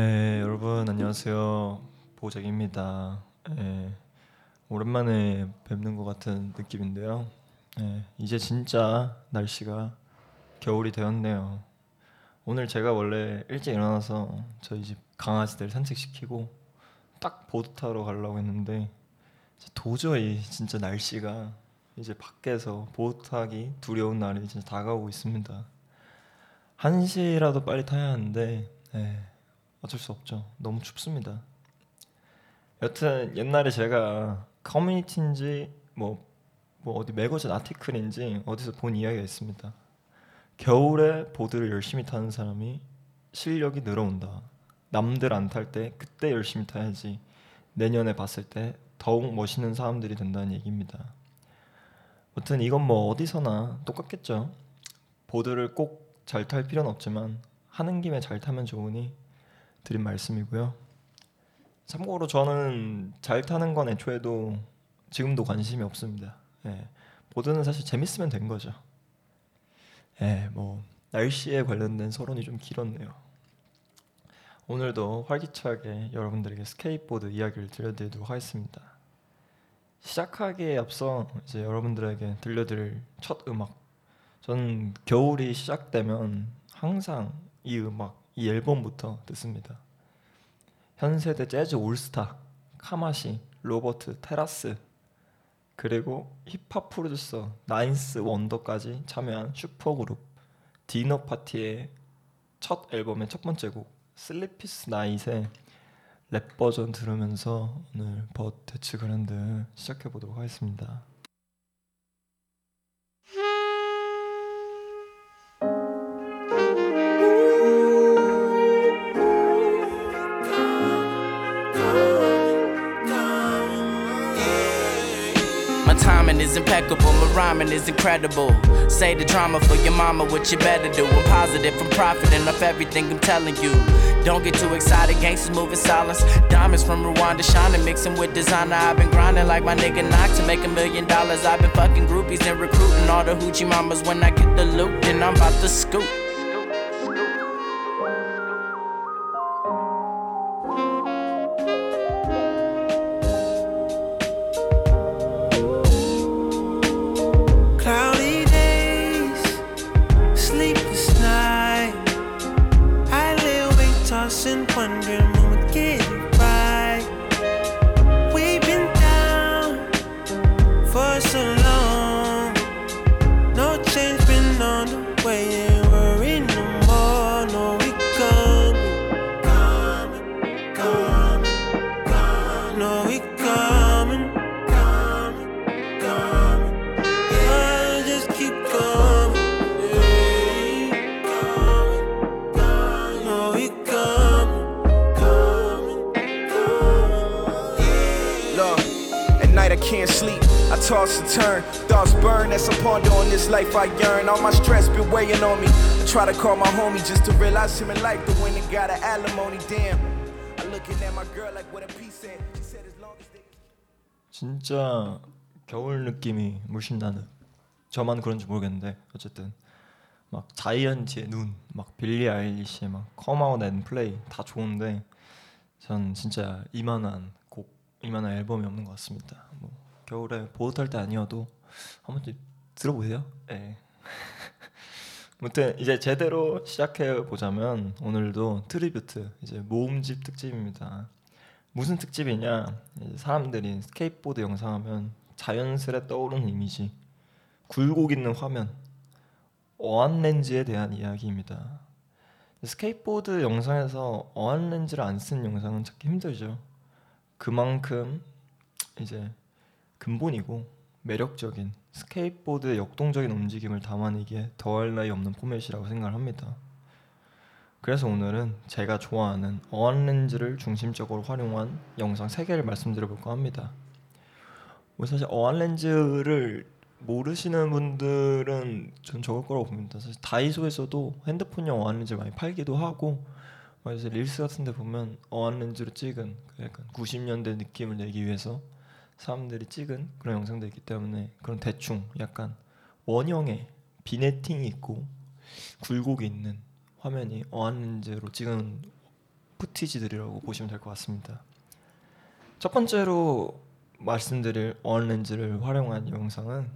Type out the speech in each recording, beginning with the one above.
네, 여러분 안녕하세요. 보작입니다. 네, 오랜만에 뵙는 것 같은 느낌인데요. 네, 이제 진짜 날씨가 겨울이 되었네요. 오늘 제가 원래 일찍 일어나서 저희 집 강아지들 산책시키고 딱 보드 타러 가려고 했는데 도저히 진짜 날씨가 이제 밖에서 보드 타기 두려운 날이 진짜 다가오고 있습니다. 한시라도 빨리 타야 하는데 네, 어쩔 수 없죠. 너무 춥습니다. 여튼 옛날에 제가 커뮤니티인지 뭐, 뭐 어디 매거진 아티클인지 어디서 본 이야기가 있습니다. 겨울에 보드를 열심히 타는 사람이 실력이 늘어온다. 남들 안 탈 때 그때 열심히 타야지 내년에 봤을 때 더욱 멋있는 사람들이 된다는 얘기입니다. 여튼 이건 뭐 어디서나 똑같겠죠. 보드를 꼭 잘 탈 필요는 없지만 하는 김에 잘 타면 좋으니 드린 말씀이고요. 참고로 저는 잘 타는 건 애초에도 지금도 관심이 없습니다. 예, 보드는 사실 재밌으면 된 거죠. 예, 뭐 날씨에 관련된 서론이 좀 길었네요. 오늘도 활기차게 여러분들에게 스케이트보드 이야기를 들려드리도록 하겠습니다. 시작하기에 앞서 이제 여러분들에게 들려드릴 첫 음악. 전 겨울이 시작되면 항상 이 음악, 이 앨범부터 듣습니다. 현세대 재즈 올스타, 카마시, 로버트, 테라스, 그리고 힙합 프로듀서 나인스 원더까지 참여한 슈퍼그룹 디너 파티의 첫 앨범의 첫 번째 곡 Sleepless Nights의 랩 버전 들으면서 오늘 벗 대치 그랜드 시작해 보도록 하겠습니다. Is impeccable, my rhyming is incredible. Say the drama for your mama, what you better do. I'm positive, I'm profiting off everything I'm telling you. Don't get too excited, gangsters moving silence. Diamonds from Rwanda shining, mixing with designer. I've been grinding like my nigga knock to make a million dollars. I've been fucking groupies and recruiting all the hoochie mamas. When I get the loot, then I'm about to scoop. Toss and turn, thoughts burn as I ponder on this life I yearn. All my stress been weighing on me. I try to call my homie just to realize him in life. The winner got an alimony, damn. I looking at my girl like what a piece in. She said as long as they. 진짜 겨울 느낌이 물씬 나는 저만 그런지 모르겠는데 어쨌든 막 자이언티의 눈, 막 빌리 아일리시의 막 컴아웃 앤 플레이 다 좋은데 전 진짜 이만한 곡, 이만한 앨범이 없는 것 같습니다. 뭐 겨울에 보드 탈때 아니어도 한 번쯤 들어보세요. 예. 아무튼 이제 제대로 시작해 보자면 오늘도 tribute 이제 모음집 특집입니다. 무슨 특집이냐? 사람들이 스케이트보드 영상하면 자연스레 떠오르는 이미지, 굴곡 있는 화면, 어안 렌즈에 대한 이야기입니다. 스케이트보드 영상에서 어안 렌즈를 안 쓴 영상은 찾기 힘들죠. 그만큼 이제 근본이고 매력적인 스케이트보드의 역동적인 움직임을 담아내기에 더할 나위 없는 포맷이라고 생각을 합니다. 그래서 오늘은 제가 좋아하는 어안 렌즈를 중심적으로 활용한 영상 3개를 말씀드려볼까 합니다. 뭐 사실 어안 렌즈를 모르시는 분들은 전 적을 거라고 봅니다. 사실 다이소에서도 핸드폰용 어안 렌즈 많이 팔기도 하고 뭐 이제 릴스 같은 데 보면 어안 렌즈로 찍은 그 약간 90년대 느낌을 내기 위해서 사람들이 찍은 그런 영상도 있기 때문에 그런 대충 약간 원형의 vignetting이 있고 굴곡이 있는 화면이 어안 렌즈로 찍은 footage들이라고 보시면 될 것 같습니다. 첫 번째로 말씀드릴 어안 렌즈를 활용한 이 영상은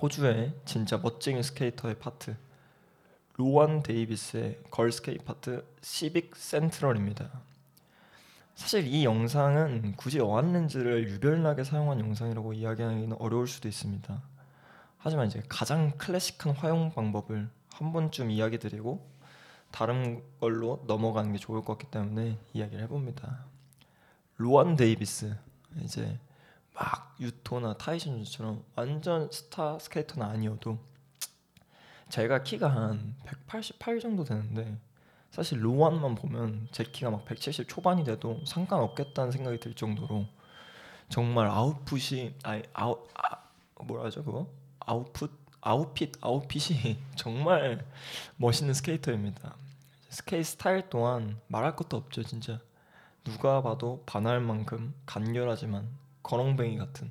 호주의 진짜 멋쟁이 스케이터의 파트 로완 데이비스의 걸 스케이트 파트 Civic Central입니다. 사실 이 영상은 굳이 어안 렌즈를 유별나게 사용한 영상이라고 이야기하기는 어려울 수도 있습니다. 하지만 이제 가장 클래식한 활용 방법을 한 번쯤 이야기 드리고 다른 걸로 넘어가는 게 좋을 것 같기 때문에 이야기를 해봅니다. 로안 데이비스 이제 막 유토나 타이숀 존스처럼 완전 스타 스케이터는 아니어도 제가 키가 한 188 정도 되는데 사실 로안만 보면 제 키가 막 170 초반이 돼도 상관없겠다는 생각이 들 정도로 정말 아웃풋이 아니 아웃 아, 뭐라 하죠 그거 아웃풋 아웃핏 아웃핏이 정말 멋있는 스케이터입니다. 스케이트 스타일 또한 말할 것도 없죠 진짜 누가 봐도 반할 만큼 간결하지만 거렁뱅이 같은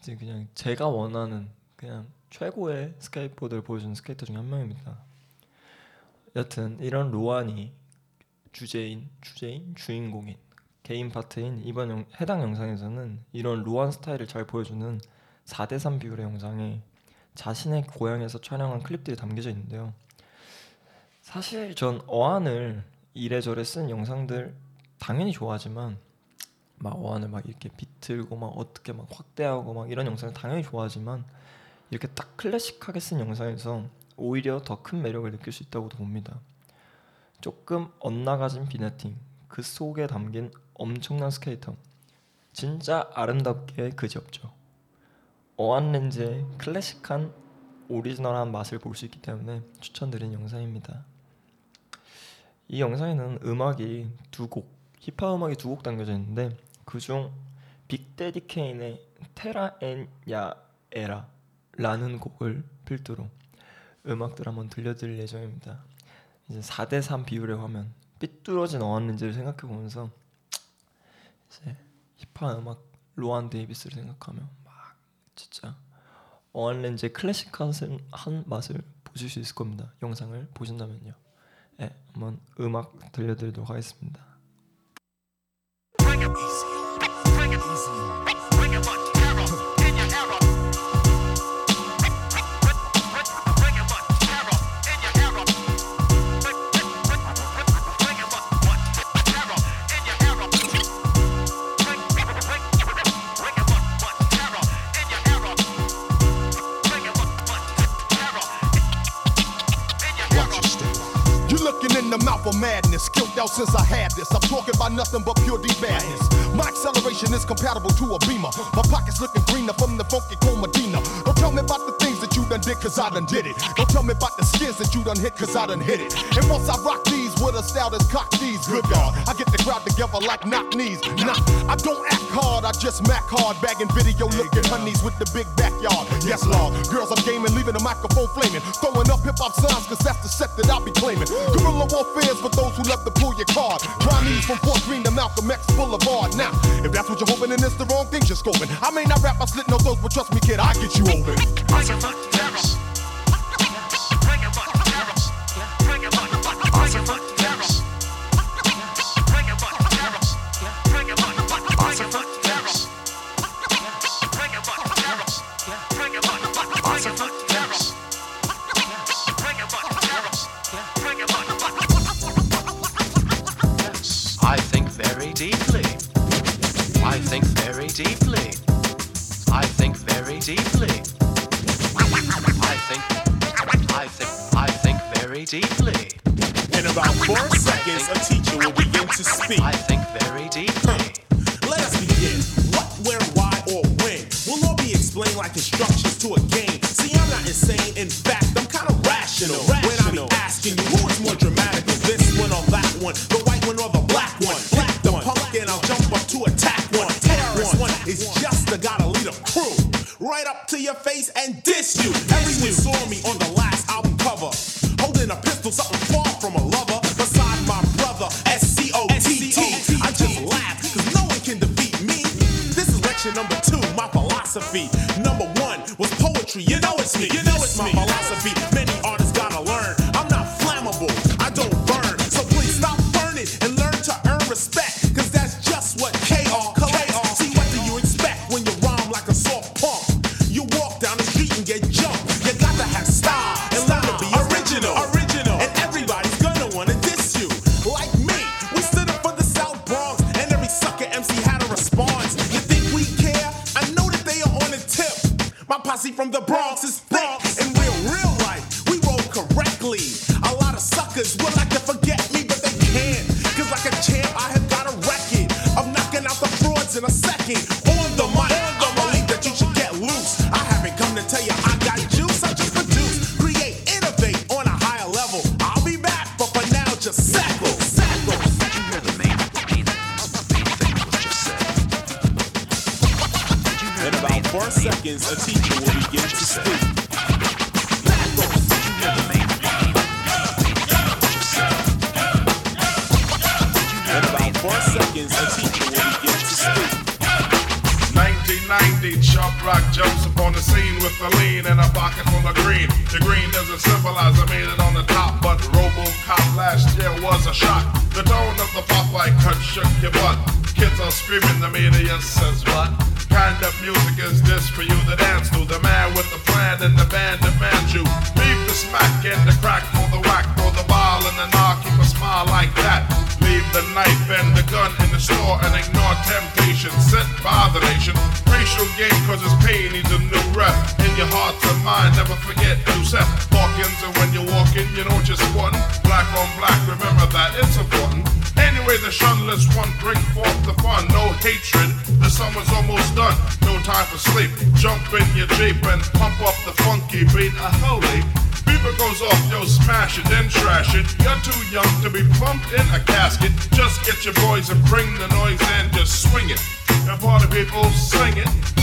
이제 그냥 제가 원하는 그냥 최고의 스케이트보드를 보여주는 스케이터 중에 한 명입니다. 여튼 이런 로안이 주제인 주제인 주인공인 개인 파트인 이번 영, 해당 영상에서는 이런 로안 스타일을 잘 보여주는 4대3 비율의 영상에 자신의 고향에서 촬영한 클립들이 담겨져 있는데요. 사실 전 어안을 이래저래 쓴 영상들 당연히 좋아하지만 막 어안을 막 이렇게 비틀고 막 어떻게 막 확대하고 막 이런 영상을 당연히 좋아하지만 이렇게 딱 클래식하게 쓴 영상에서 오히려 더 큰 매력을 느낄 수 있다고도 봅니다. 조금 엇나가진 비네팅 그 속에 담긴 엄청난 스케이터 진짜 아름답게 그지 없죠. 어안 렌즈의 클래식한 오리지널한 맛을 볼 수 있기 때문에 추천드린 영상입니다. 이 영상에는 음악이 두 곡, 힙합 음악이 두 곡 담겨져 있는데 그중 빅 대디 케인의 Terra N Ya Era라는 곡을 필두로 음악들 한번 들려드릴 예정입니다. 이제 4대 3 비율의 화면, 삐뚤어진 어안 렌즈를 생각해 보면서 이제 힙합 음악 로안 데이비스를 생각하면 막 진짜 어안 렌즈의 클래식한 한 맛을 보실 수 있을 겁니다. 영상을 보신다면요. 네, 한번 음악 들려드리도록 하겠습니다. Nothing but pure deep badness. My acceleration is compatible to a beamer. My pockets looking greener from the funky cold Medina. Don't tell me about the things that you done did, cause I done did it. Don't tell me about the skins that you done hit, cause I done hit it. And once I rock these with a style that's cock these, good God, I get the crowd together like knock knees. Nah, I don't act hard, I just mac hard, bagging video looking honeys with the big backyard. Yes, Lord, girls, I'm gaming, leaving the microphone flaming, throwing up hip hop signs, cause that's the set that I'll be claiming. Guerrilla warfare's for those who love to pull your card. Chinese from Fort Greene to Malcolm X Boulevard. Now, if that's what you're hoping, then it's the wrong thing you're scoping. I may not rap, I slit no throats, but trust me, kid, I get you open. I Begin. What, where, why, or when will all be explained like instructions to a game. See, I'm not insane. In fact, I'm kind of rational. When I be asking you who is more dramatical, this one or that one, the white one or the black one. Black the punk and I'll jump up to attack one. Terrorist one is just a gotta lead a crew. Right up to your face and diss you. Everyone saw me on the last album cover. Holding a pistol, something philosophy. Number one was poetry, you know it's me. You know it's my philosophy. To speak. In about four seconds, a teacher will begin to speak. 1990, Chop Rock jumps upon the scene with lean and a pocket full of green. The green doesn't I made it on the top, but Robocop last year was a shock. The of the cut shook your butt. Kids are screaming, the media says what? Kind of music is this for you to dance to? The man with the plan and the band demands you. Leave the smack and the crack for the whack, throw the ball and the knock, keep a smile like that. Leave the knife and the gun in the store and ignore temptation sent by the nation. Racial game causes pain needs a new rep. In your heart and mind, never forget who set Hawkins. And when you're walking, you know just one. Black on black, remember that it's important. Anyway, the shunless one bring forth the fun. No hatred, the summer's almost done. No time for sleep. Jump in your Jeep and pump up the funky beat. A holy. Beaver goes off, yo, smash it, then trash it. You're too young to be pumped in a casket. Just get your boys and bring the noise and just swing it. And party people sing it.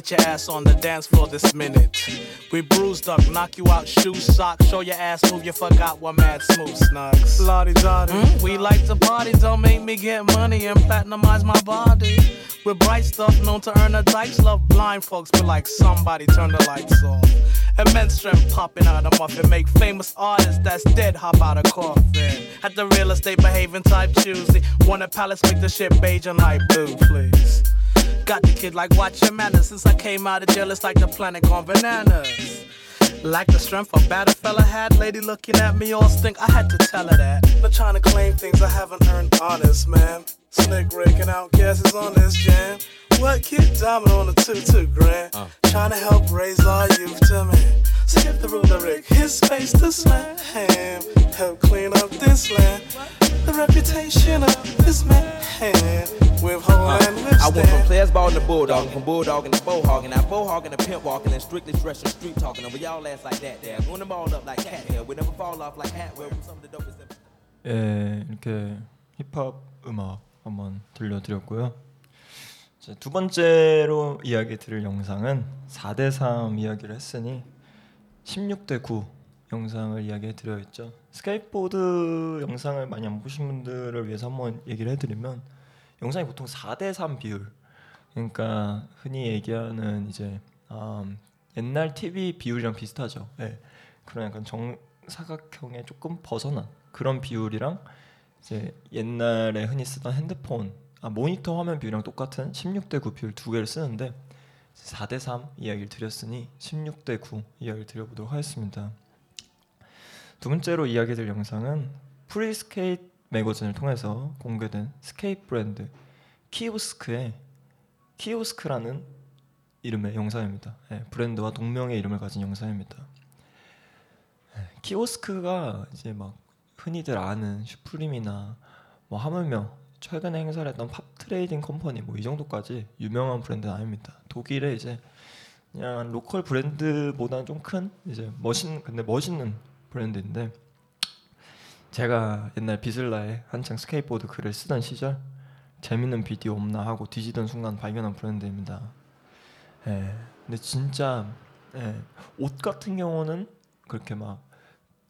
Get your ass on the dance floor this minute. We bruised up, knock you out, shoe sock, show your ass move, you forgot what mad smooth snugs. Lottie Dottie. Mm, we like to party, don't make me get money and platinumize my body. With bright stuff known to earn a dice, love blind folks, but like somebody turn the lights off. Immense strength popping out of muffin, make famous artists that's dead hop out of coffin. At the real estate behaving type choosy, want a palace make the shit beige and light blue, please. Got the kid like watch your manners since I came out of jail, it's like the planet gone bananas. Like the strength a better fella had, lady looking at me all stink. I had to tell her that. But trying to claim things I haven't earned honest, man. Slick raking out guesses on this jam. What kid diamond on the two two grand? Trying to help raise our youth to man. Skip the ruler Rick, his space to slam. Help clean up this land. The reputation of this man. With whole and with I went from stand. players ball to bulldog, from bulldog to bowhogging, now bowhogging to pimp walking, and strictly dressing street talking. And we all ass like that there, going them all up like cat hair. We never fall off like hat. We're some of the dopest. 예, 이렇게 힙합 음악 한번 들려드렸고요. 두 번째로 이야기 드릴 영상은 4대3 이야기를 했으니 16대 9 영상을 이야기해 드려야겠죠. 스케이트보드 영상을 많이 안 보신 분들을 위해서 한번 얘기를 해드리면 영상이 보통 4대3 비율 그러니까 흔히 얘기하는 이제 음, 옛날 TV 비율이랑 비슷하죠. 예. 그런 약간 정사각형에 조금 벗어난 그런 비율이랑 이제 옛날에 흔히 쓰던 핸드폰 아 모니터 화면 비율이랑 똑같은 16대 9 비율 두 개를 쓰는데 4대 3 이야기를 드렸으니 16대 9 이야기를 드려보도록 하겠습니다. 두 번째로 이야기될 영상은 프리스케이트 매거진을 통해서 공개된 스케이트 브랜드 키오스크의 키오스크라는 이름의 영상입니다. 예, 브랜드와 동명의 이름을 가진 영상입니다. 예, 키오스크가 이제 막 흔히들 아는 슈프림이나 뭐 하물며 최근에 행사를 했던 Pop Trading Company 뭐 이 정도까지 유명한 브랜드는 아닙니다. 독일의 이제 그냥 로컬 브랜드보다는 좀 큰 이제 멋있는 근데 멋있는 브랜드인데 제가 옛날 VISLA에 한창 스케이트보드 글을 쓰던 시절 재밌는 비디오 없나 하고 뒤지던 순간 발견한 브랜드입니다. 예. 근데 진짜 예. 옷 같은 경우는 그렇게 막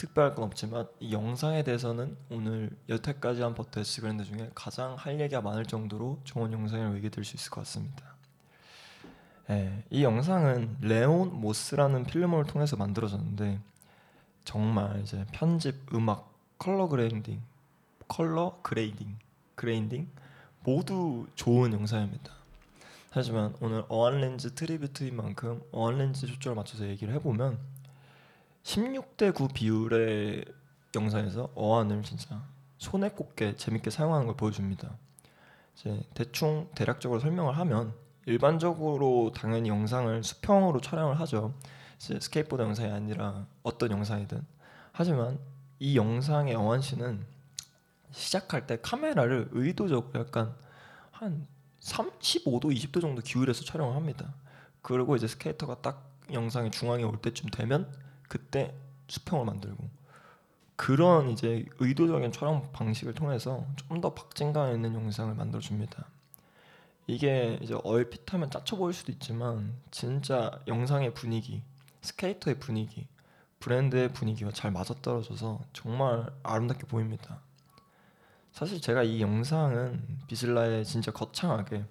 특별할 건 없지만 이 영상에 대해서는 오늘 여태까지 한 버터스 브랜드 중에 가장 할 얘기가 많을 정도로 좋은 영상이라고 얘기 드릴 수 있을 것 같습니다. 예, 이 영상은 레온 모스라는 필름을 통해서 만들어졌는데 정말 이제 편집, 음악, 컬러 graining, 컬러 grading, graining 모두 좋은 영상입니다. 하지만 오늘 어안렌즈 tribute인 만큼 어안렌즈 초점을 맞춰서 얘기를 해보면 16대 9 비율의 영상에서 어안을 진짜 손에 꼽게 재밌게 사용하는 걸 보여줍니다. 이제 대충 대략적으로 설명을 하면 일반적으로 당연히 영상을 수평으로 촬영을 하죠. 스케이트보드 영상이 아니라 어떤 영상이든. 하지만 이 영상의 어안 씬은 시작할 때 카메라를 의도적으로 약간 한 35도, 20도 정도 기울여서 촬영을 합니다. 그리고 이제 스케이터가 딱 영상의 중앙에 올 때쯤 되면 그때 수평을 만들고 그런 이제 의도적인 촬영 방식을 통해서 좀 더 박진감 있는 영상을 만들어 줍니다. 이게 이제 얼핏하면 짜쳐 보일 수도 있지만 진짜 영상의 분위기, 스케이터의 분위기, 브랜드의 분위기와 잘 맞아떨어져서 정말 아름답게 보입니다. 사실 제가 이 영상은 VISLA의 진짜 거창하게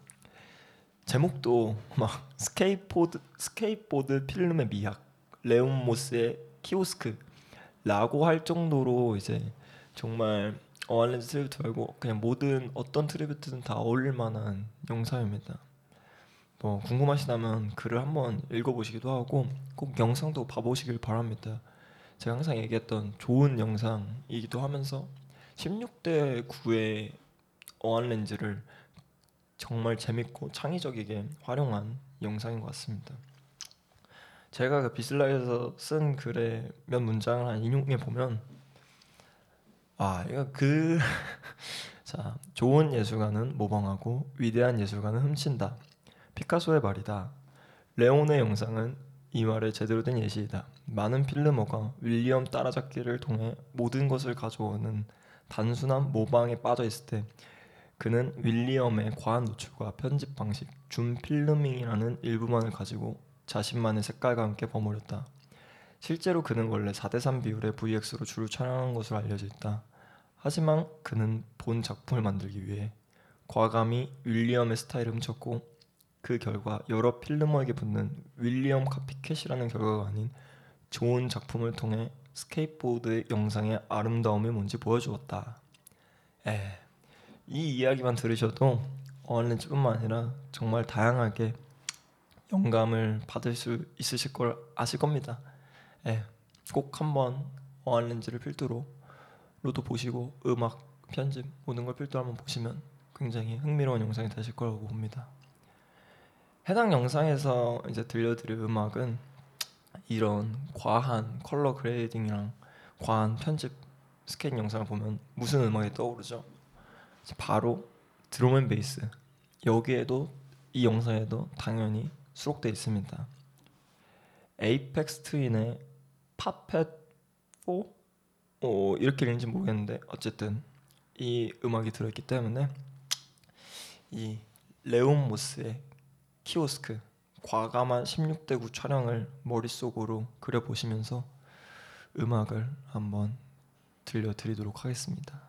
제목도 막 스케이트보드 스케이트보드 필름의 미학 레온 모스의 키오스크라고 할 정도로 이제 정말 어안렌즈 tribute 말고 그냥 모든 어떤 tribute든 다 어울릴 만한 영상입니다. 뭐 궁금하시다면 글을 한번 읽어보시기도 하고 꼭 영상도 봐보시길 바랍니다. 제가 항상 얘기했던 좋은 영상이기도 하면서 16대 9의 어안렌즈를 정말 재밌고 창의적이게 활용한 영상인 것 같습니다. 제가 그 비슬라에서 쓴 글의 몇 문장을 한 인용해 보면 아 이거 그 자 좋은 예술가는 모방하고 위대한 예술가는 훔친다. 피카소의 말이다. 레온의 영상은 이 말의 제대로 된 예시이다. 많은 필름어가 윌리엄 따라잡기를 통해 모든 것을 가져오는 단순한 모방에 빠져 있을 때 그는 윌리엄의 과한 노출과 편집 방식, 줌 필름밍이라는 일부만을 가지고 자신만의 색깔과 함께 버무렸다. 실제로 그는 원래 4대3 비율의 VX로 주로 촬영한 것으로 알려져 있다. 하지만 그는 본 작품을 만들기 위해 과감히 윌리엄의 스타일을 훔쳤고 그 결과 여러 필름어에게 붙는 윌리엄 카피캣이라는 결과가 아닌 좋은 작품을 통해 스케이트보드의 영상의 아름다움이 뭔지 보여주었다. 에, 이 이야기만 들으셔도 어안렌즈뿐만 아니라 정말 다양하게 영감을 받을 수 있으실 걸 아실 겁니다. 예, 꼭 한번 어안렌즈를 필두로 로도 보시고 음악 편집 모든 걸 필두로 한번 보시면 굉장히 흥미로운 영상이 되실 거라고 봅니다. 해당 영상에서 이제 들려드릴 음악은 이런 과한 컬러 grading이랑 과한 편집 스캔 영상을 보면 무슨 음악이 떠오르죠? 바로 drum and bass 여기에도 이 영상에도 당연히 수록돼 있습니다. Aphex Twin의 PAPAT 4 어, 이렇게 읽는지 모르겠는데 어쨌든 이 음악이 들어있기 때문에 이 레온 모스의 키오스크 과감한 16대 9 촬영을 머릿속으로 그려보시면서 음악을 한번 들려드리도록 하겠습니다.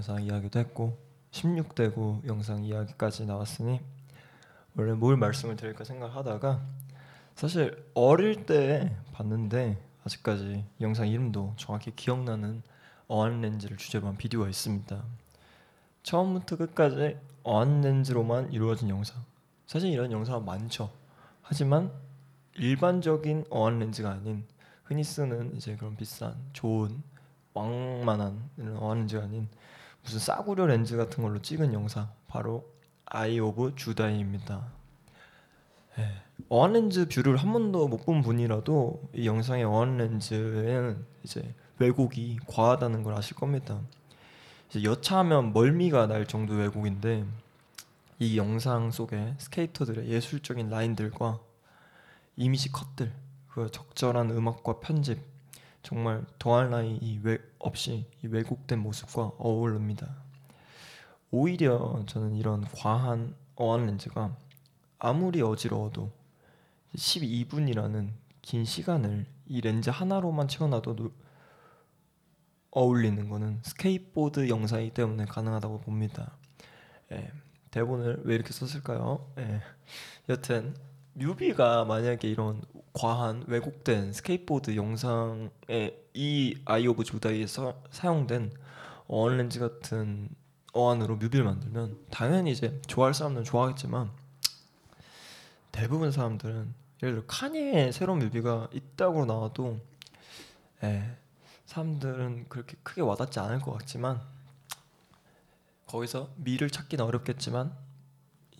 영상 이야기도 했고 16대 9 영상 이야기까지 나왔으니 원래 뭘 말씀을 드릴까 생각하다가 사실 어릴 때 봤는데 아직까지 영상 이름도 정확히 기억나는 어안 렌즈를 주제로 한 비디오가 있습니다. 처음부터 끝까지 어안 렌즈로만 이루어진 영상. 사실 이런 영상은 많죠. 하지만 일반적인 어안 렌즈가 아닌 흔히 쓰는 이제 그런 비싼 좋은 왕만한 이런 어안 렌즈가 아닌 무슨 싸구려 렌즈 같은 걸로 찍은 영상 바로 Eye of 주다이입니다. 예, 어안 렌즈 뷰를 한 번도 못 본 분이라도 이 영상의 어안 렌즈에는 이제 왜곡이 과하다는 걸 아실 겁니다. 이제 여차하면 멀미가 날 정도 왜곡인데 이 영상 속에 스케이터들의 예술적인 라인들과 이미지 컷들, 그 적절한 음악과 편집, 정말 더할 나위 이 외, 없이 이 왜곡된 모습과 어울립니다. 오히려 저는 이런 과한 어안 렌즈가 아무리 어지러워도 12분이라는 긴 시간을 이 렌즈 하나로만 채워놔도 노- 어울리는 거는 스케이트보드 영상이기 때문에 가능하다고 봅니다. 예, 대본을 왜 이렇게 썼을까요? 예, 여튼 뮤비가 만약에 이런 과한 왜곡된 스케이트보드 영상에 이 Eye of 조다이에서 사용된 어안 렌즈 같은 어안으로 뮤비를 만들면 당연히 이제 좋아할 사람들은 좋아하겠지만 대부분 사람들은 예를 들어 칸예의 새로운 뮤비가 있다고 나와도 예, 사람들은 그렇게 크게 와닿지 않을 것 같지만 거기서 미를 찾기는 어렵겠지만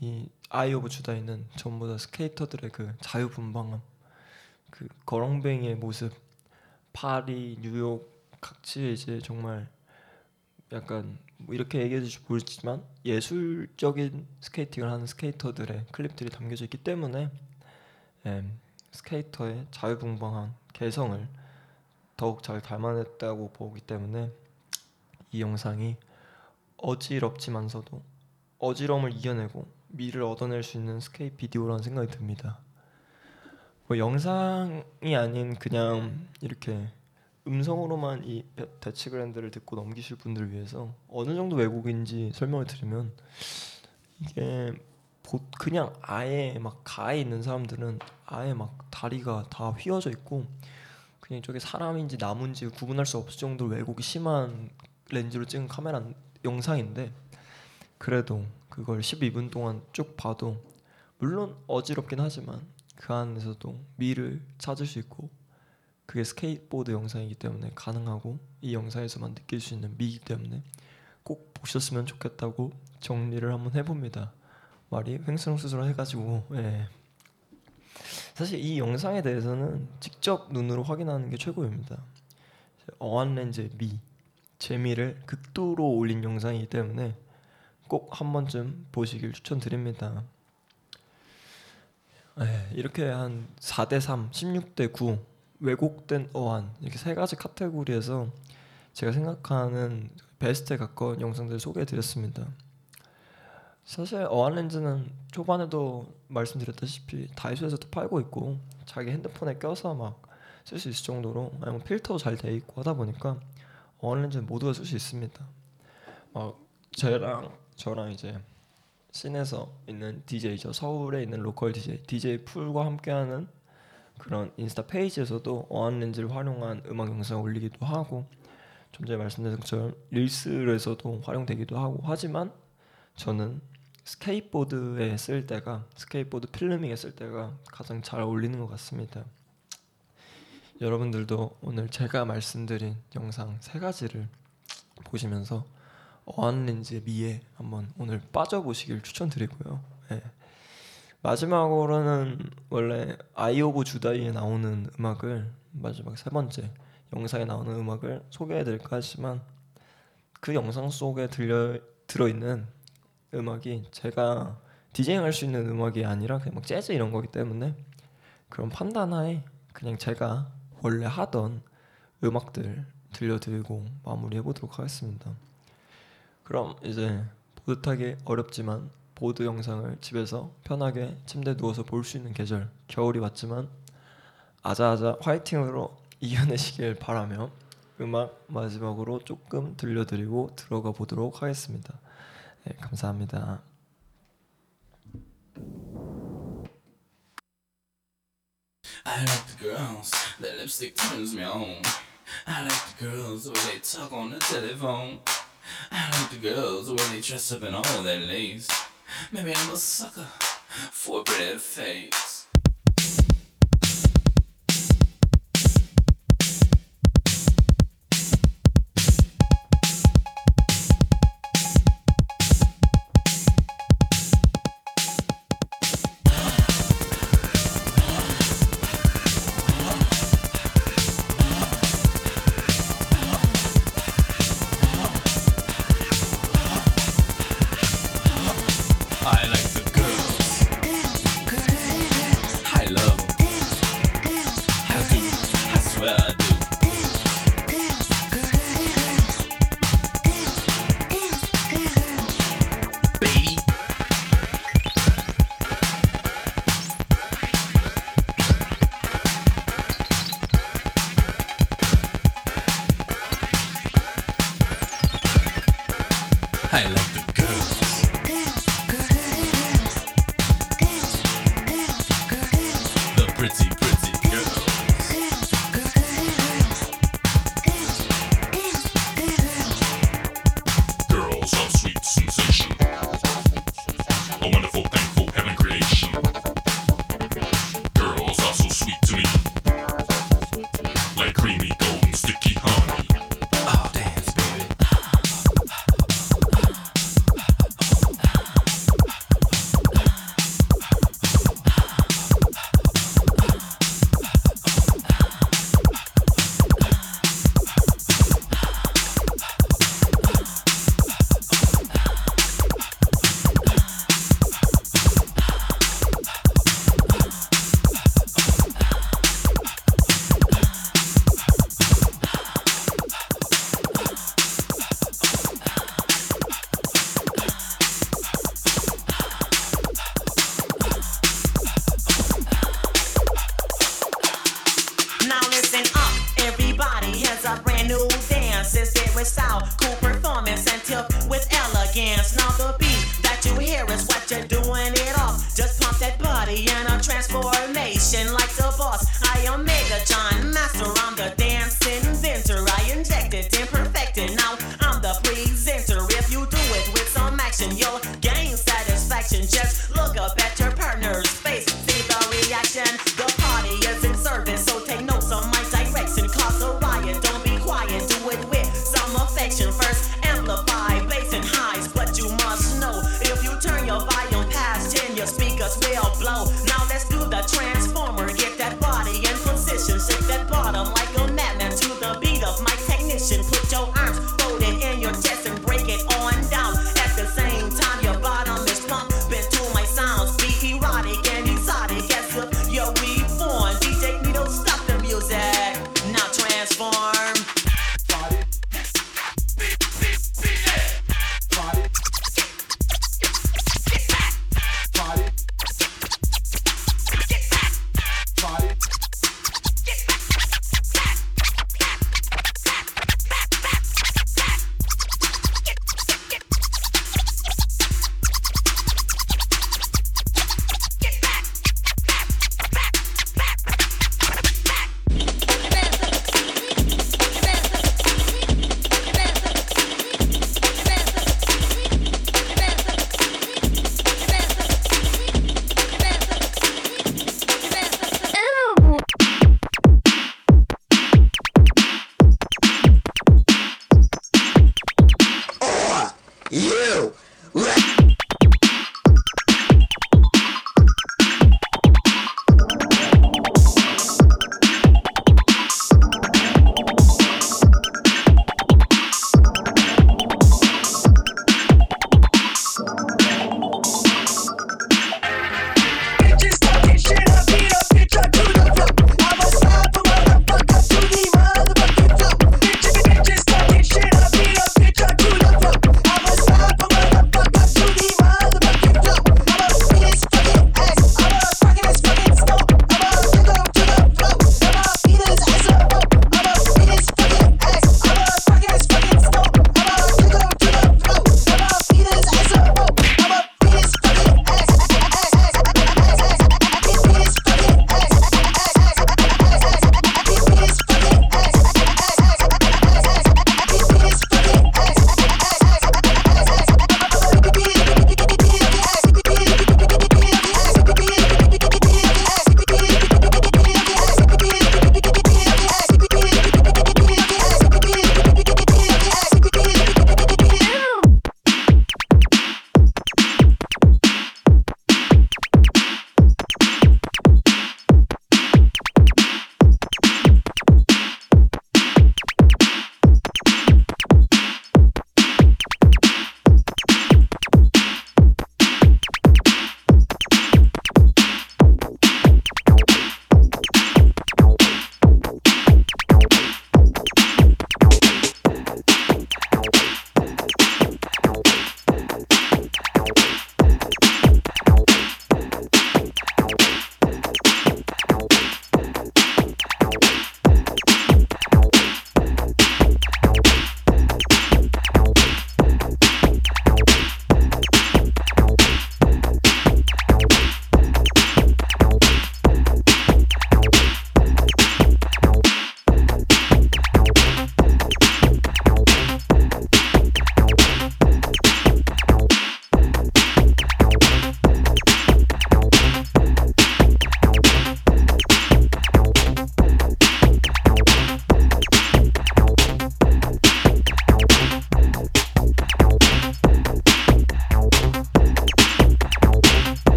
이 Eye of 주다이는 전부 다 스케이터들의 그 자유분방함 그 거렁뱅이의 모습 파리 뉴욕 각지에 이제 정말 약간 뭐 이렇게 얘기해 주실 모르지만 예술적인 스케이팅을 하는 스케이터들의 클립들이 담겨져 있기 때문에 음, 스케이터의 자유분방한 개성을 더욱 잘 담아냈다고 보기 때문에 이 영상이 어지럽지만서도 어지러움을 이겨내고 미를 얻어낼 수 있는 스케이트 비디오라는 생각이 듭니다. 뭐 영상이 아닌 그냥 이렇게 음성으로만 이 That's Grand를 듣고 넘기실 분들을 위해서 어느 정도 왜곡인지 설명을 드리면 이게 보- 그냥 아예 막 가에 있는 사람들은 아예 막 다리가 다 휘어져 있고 그냥 저게 사람인지 나무인지 구분할 수 없을 정도로 왜곡이 심한 렌즈로 찍은 카메라 영상인데 그래도 그걸 12분 동안 쭉 봐도 물론 어지럽긴 하지만 그 안에서도 미를 찾을 수 있고 그게 스케이트보드 영상이기 때문에 가능하고 이 영상에서만 느낄 수 있는 미이기 때문에 꼭 보셨으면 좋겠다고 정리를 한번 해봅니다. 말이 횡설수설 해가지고 예. 사실 이 영상에 대해서는 직접 눈으로 확인하는 게 최고입니다. 어안 렌즈의 미 재미를 극도로 올린 영상이기 때문에 꼭 한 번쯤 보시길 추천드립니다. 예, 이렇게 한 4대 3, 16대 9 왜곡된 어안 이렇게 세 가지 카테고리에서 제가 생각하는 베스트에 가까운 영상들을 소개해드렸습니다. 사실 어안 렌즈는 초반에도 말씀드렸다시피 다이소에서도 팔고 있고 자기 핸드폰에 껴서 막 쓸 수 있을 정도로 아니면 필터 잘돼 있고 하다 보니까 어안 렌즈는 모두가 쓸 수 있습니다. 막 저랑 저랑 이제 scene에서 있는 DJ죠 서울에 있는 로컬 DJ DJ 풀과 함께하는 그런 인스타 페이지에서도 어안 렌즈를 활용한 음악 영상 올리기도 하고 좀 전에 말씀드린 것처럼 릴스에서도 활용되기도 하고 하지만 저는 스케이트보드에 쓸 때가 스케이트보드 filming에 쓸 때가 가장 잘 어울리는 것 같습니다. 여러분들도 오늘 제가 말씀드린 영상 세 가지를 보시면서 어안 렌즈의 미에 한번 오늘 빠져보시길 추천드리고요. 예. 마지막으로는 원래 아이 오브 주다이에 나오는 음악을 마지막 세 번째 영상에 나오는 음악을 소개해드릴까 하지만 그 영상 속에 들려 들어있는 음악이 제가 디제잉 할 수 있는 음악이 아니라 그냥 막 재즈 이런 거기 때문에 그런 판단하에 그냥 제가 원래 하던 음악들 들려드리고 마무리해 보도록 하겠습니다. 그럼 이제 보드 타기 어렵지만 보드 영상을 집에서 편하게 침대에 누워서 볼 수 있는 계절 겨울이 왔지만 아자아자 화이팅으로 이겨내시길 바라며 음악 마지막으로 조금 들려드리고 들어가 보도록 하겠습니다. 네, 감사합니다. I like the girls, their lipstick turns me on. I like the girls the way they talk on the telephone. I like the girls when they dress up in all that lace. Maybe I'm a sucker for a pretty face.